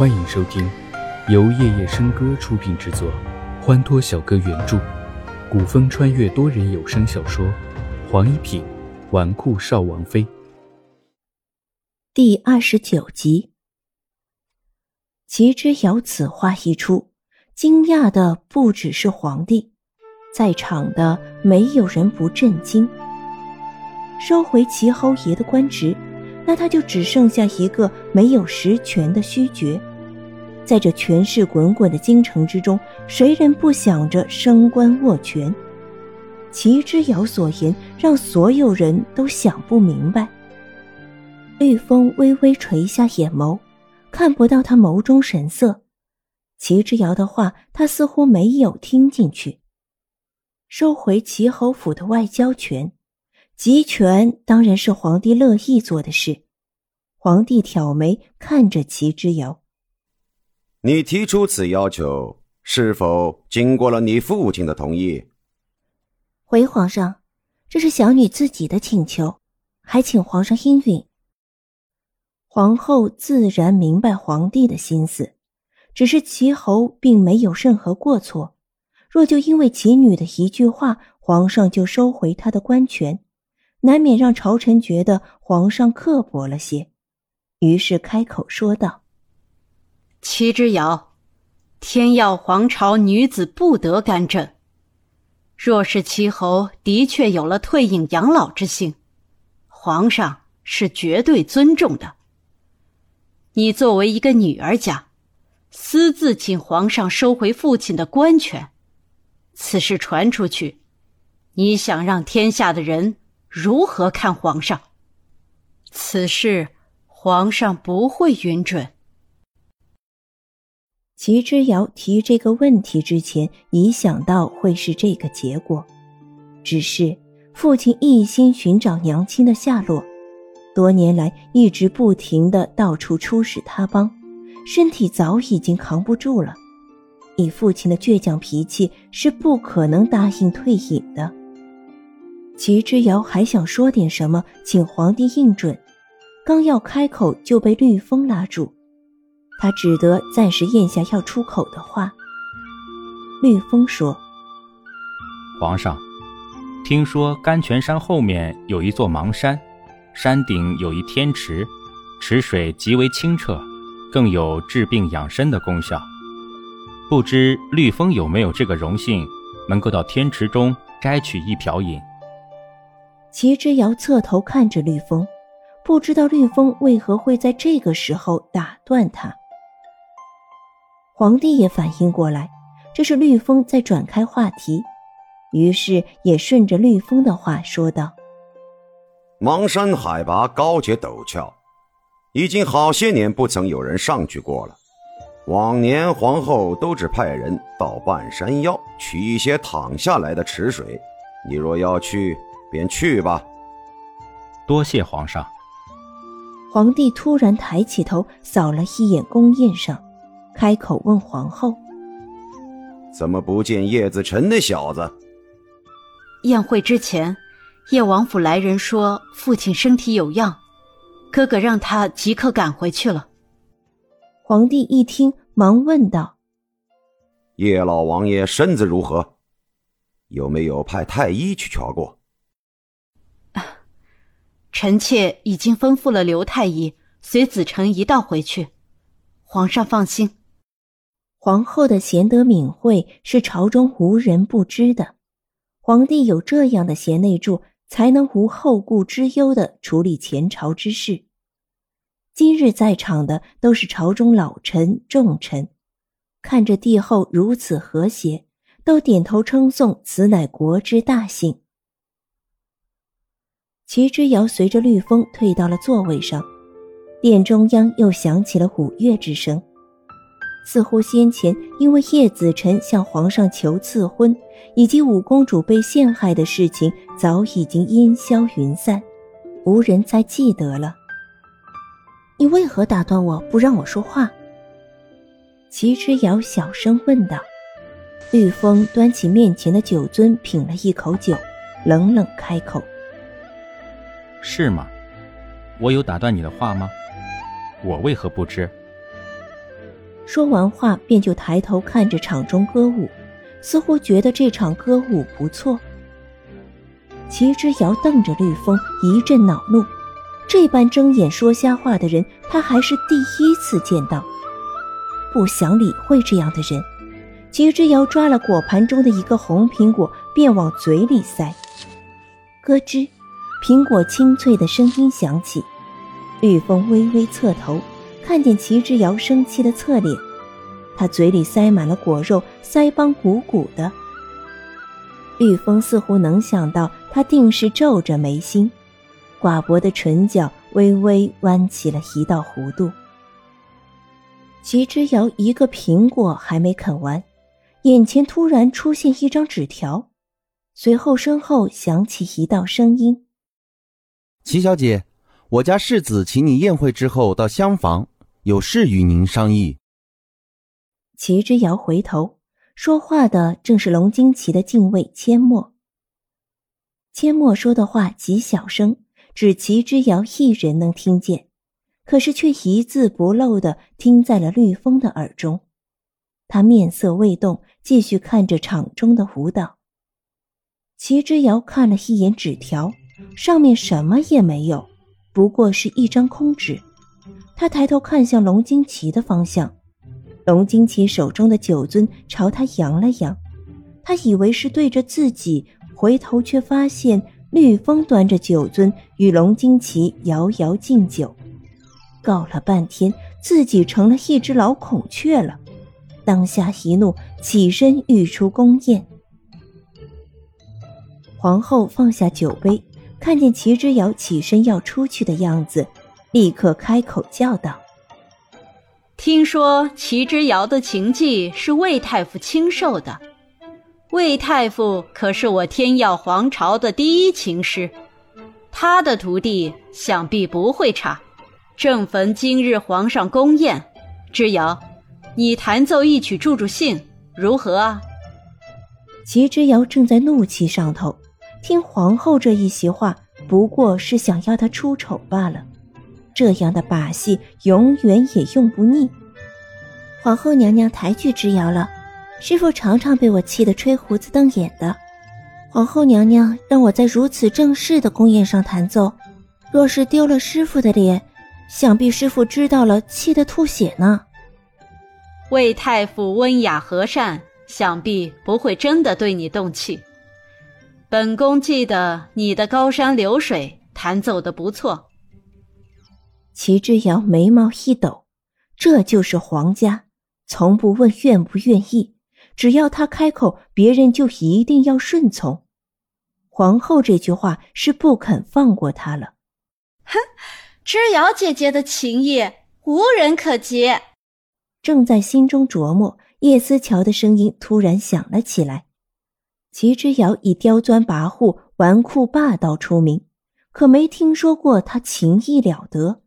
欢迎收听由夜夜笙歌出品制作，欢脱小哥原著，古风穿越多人有声小说《黄一品纨绔少王妃》第二十九集。齐之遥此话一出，惊讶的不只是皇帝，在场的没有人不震惊。收回齐侯爷的官职，那他就只剩下一个没有实权的虚爵。在这权势滚滚的京城之中，谁人不想着升官握权？齐之遥所言让所有人都想不明白。绿风微微垂下眼眸，看不到他眸中神色。齐之遥的话，他似乎没有听进去。收回齐侯府的外交权，集权当然是皇帝乐意做的事。皇帝挑眉看着齐之遥。你提出此要求，是否经过了你父亲的同意？回皇上，这是小女自己的请求，还请皇上应允。皇后自然明白皇帝的心思，只是齐侯并没有任何过错，若就因为齐女的一句话，皇上就收回他的官权，难免让朝臣觉得皇上刻薄了些，于是开口说道。齐之遥，天耀皇朝女子不得干政。若是齐侯的确有了退隐养老之心，皇上是绝对尊重的。你作为一个女儿家，私自请皇上收回父亲的官权，此事传出去，你想让天下的人如何看皇上？此事皇上不会允准。齐之遥提这个问题之前，已想到会是这个结果，只是父亲一心寻找娘亲的下落，多年来一直不停的到处出使他邦，身体早已经扛不住了。以父亲的倔强脾气，是不可能答应退隐的。齐之遥还想说点什么，请皇帝应准，刚要开口，就被绿风拉住。他只得暂时咽下要出口的话。绿风说：“皇上，听说甘泉山后面有一座芒山，山顶有一天池，池水极为清澈，更有治病养身的功效。不知绿风有没有这个荣幸，能够到天池中摘取一瓢饮？”齐之遥侧头看着绿风，不知道绿风为何会在这个时候打断他。皇帝也反应过来，这是绿风在转开话题，于是也顺着绿风的话说道：“邙山海拔高且陡峭，已经好些年不曾有人上去过了。往年皇后都只派人到半山腰取一些淌下来的池水，你若要去，便去吧。”多谢皇上。皇帝突然抬起头，扫了一眼宫宴上。开口问皇后：“怎么不见叶子辰那小子？”宴会之前，叶王府来人说父亲身体有恙，哥哥让他即刻赶回去了。皇帝一听，忙问道：“叶老王爷身子如何？有没有派太医去瞧过？”臣妾已经吩咐了刘太医随子承一道回去，皇上放心。皇后的贤德敏慧是朝中无人不知的，皇帝有这样的贤内助，才能无后顾之忧的处理前朝之事。今日在场的都是朝中老臣重臣，看着帝后如此和谐，都点头称颂此乃国之大幸。齐之遥随着绿风退到了座位上，殿中央又响起了舞乐之声。似乎先前因为叶子辰向皇上求赐婚，以及五公主被陷害的事情，早已经烟消云散，无人再记得了。你为何打断我不让我说话？齐之遥小声问道。绿风端起面前的酒樽，品了一口酒，冷冷开口：“是吗？我有打断你的话吗？我为何不知？”说完话，便就抬头看着场中歌舞，似乎觉得这场歌舞不错。齐之遥瞪着绿风，一阵恼怒。这般睁眼说瞎话的人，他还是第一次见到。不想理会这样的人，齐之遥抓了果盘中的一个红苹果，便往嘴里塞。咯吱，苹果清脆的声音响起。绿风微微侧头，看见齐之遥生气的侧脸，他嘴里塞满了果肉，腮帮鼓鼓的。绿风似乎能想到，他定是皱着眉心，寡薄的唇角微微弯起了一道弧度。齐之遥一个苹果还没啃完，眼前突然出现一张纸条，随后身后响起一道声音：“齐小姐。”我家世子请你宴会之后到厢房，有事与您商议。齐之遥回头，说话的正是龙惊奇的禁卫阡陌。阡陌说的话极小声，只齐之遥一人能听见，可是却一字不漏的听在了绿风的耳中。他面色未动，继续看着场中的舞蹈。齐之遥看了一眼纸条，上面什么也没有。不过是一张空纸，他抬头看向龙金奇的方向，龙金奇手中的酒樽朝他扬了扬，他以为是对着自己，回头却发现绿风端着酒樽与龙金奇遥遥敬酒，告了半天自己成了一只老孔雀了，当下一怒，起身欲出宫宴。皇后放下酒杯。看见齐之遥起身要出去的样子，立刻开口叫道：“听说齐之遥的琴技是魏太傅亲授的，魏太傅可是我天耀皇朝的第一琴师，他的徒弟想必不会差。正逢今日皇上宫宴，之遥，你弹奏一曲助助兴，如何啊？”齐之遥正在怒气上头。听皇后这一席话，不过是想要她出丑罢了。这样的把戏永远也用不腻。皇后娘娘抬举之遥了，师傅常常被我气得吹胡子瞪眼的。皇后娘娘让我在如此正式的宫宴上弹奏，若是丢了师傅的脸，想必师傅知道了，气得吐血呢。魏太傅温雅和善，想必不会真的对你动气。本宫记得你的高山流水弹奏的不错。齐之遥眉毛一抖，这就是皇家，从不问愿不愿意，只要他开口，别人就一定要顺从。皇后这句话是不肯放过他了。哼，之遥姐姐的情谊无人可及。正在心中琢磨，叶思乔的声音突然响了起来。齐之遥以刁钻跋扈、纨绔霸道出名，可没听说过他情义了得。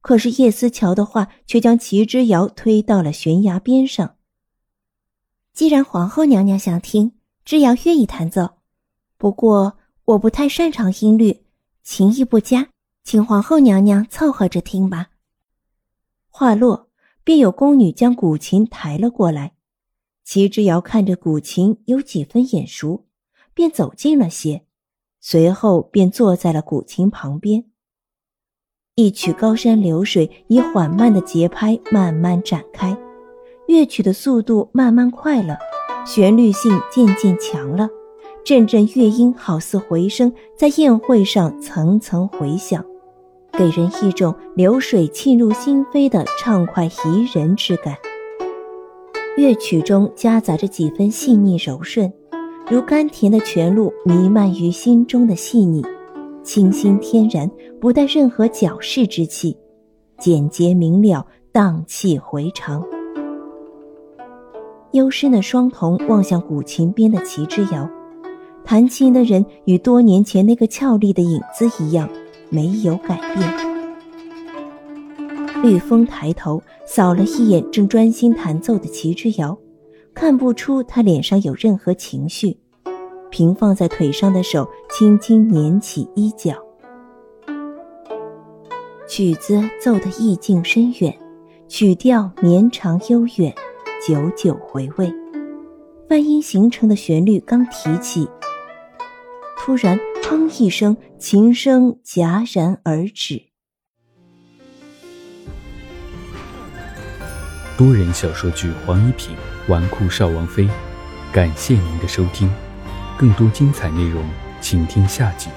可是叶思乔的话却将齐之遥推到了悬崖边上。既然皇后娘娘想听，之遥愿意弹奏。不过我不太擅长音律，琴艺不佳，请皇后娘娘凑合着听吧。话落，便有宫女将古琴抬了过来。齐之遥看着古琴有几分眼熟，便走近了些，随后便坐在了古琴旁边。一曲《高山流水》以缓慢的节拍慢慢展开，乐曲的速度慢慢快了，旋律性渐渐强了，阵阵乐音好似回声，在宴会上层层回响，给人一种流水沁入心扉的畅快怡人之感。乐曲中夹杂着几分细腻柔顺，如甘甜的泉露弥漫于心中的细腻，清新天然，不带任何矫饰之气，简洁明了，荡气回肠。幽深的双瞳望向古琴边的齐之遥，弹琴的人与多年前那个俏丽的影子一样，没有改变。绿风抬头扫了一眼正专心弹奏的齐之遥，看不出他脸上有任何情绪，平放在腿上的手轻轻捻起衣角。曲子奏得意境深远，曲调绵长悠远，久久回味。万音形成的旋律刚提起，突然“砰”一声，琴声戛然而止。多人小说剧《黄一品纨绔少王妃》，感谢您的收听，更多精彩内容，请听下集。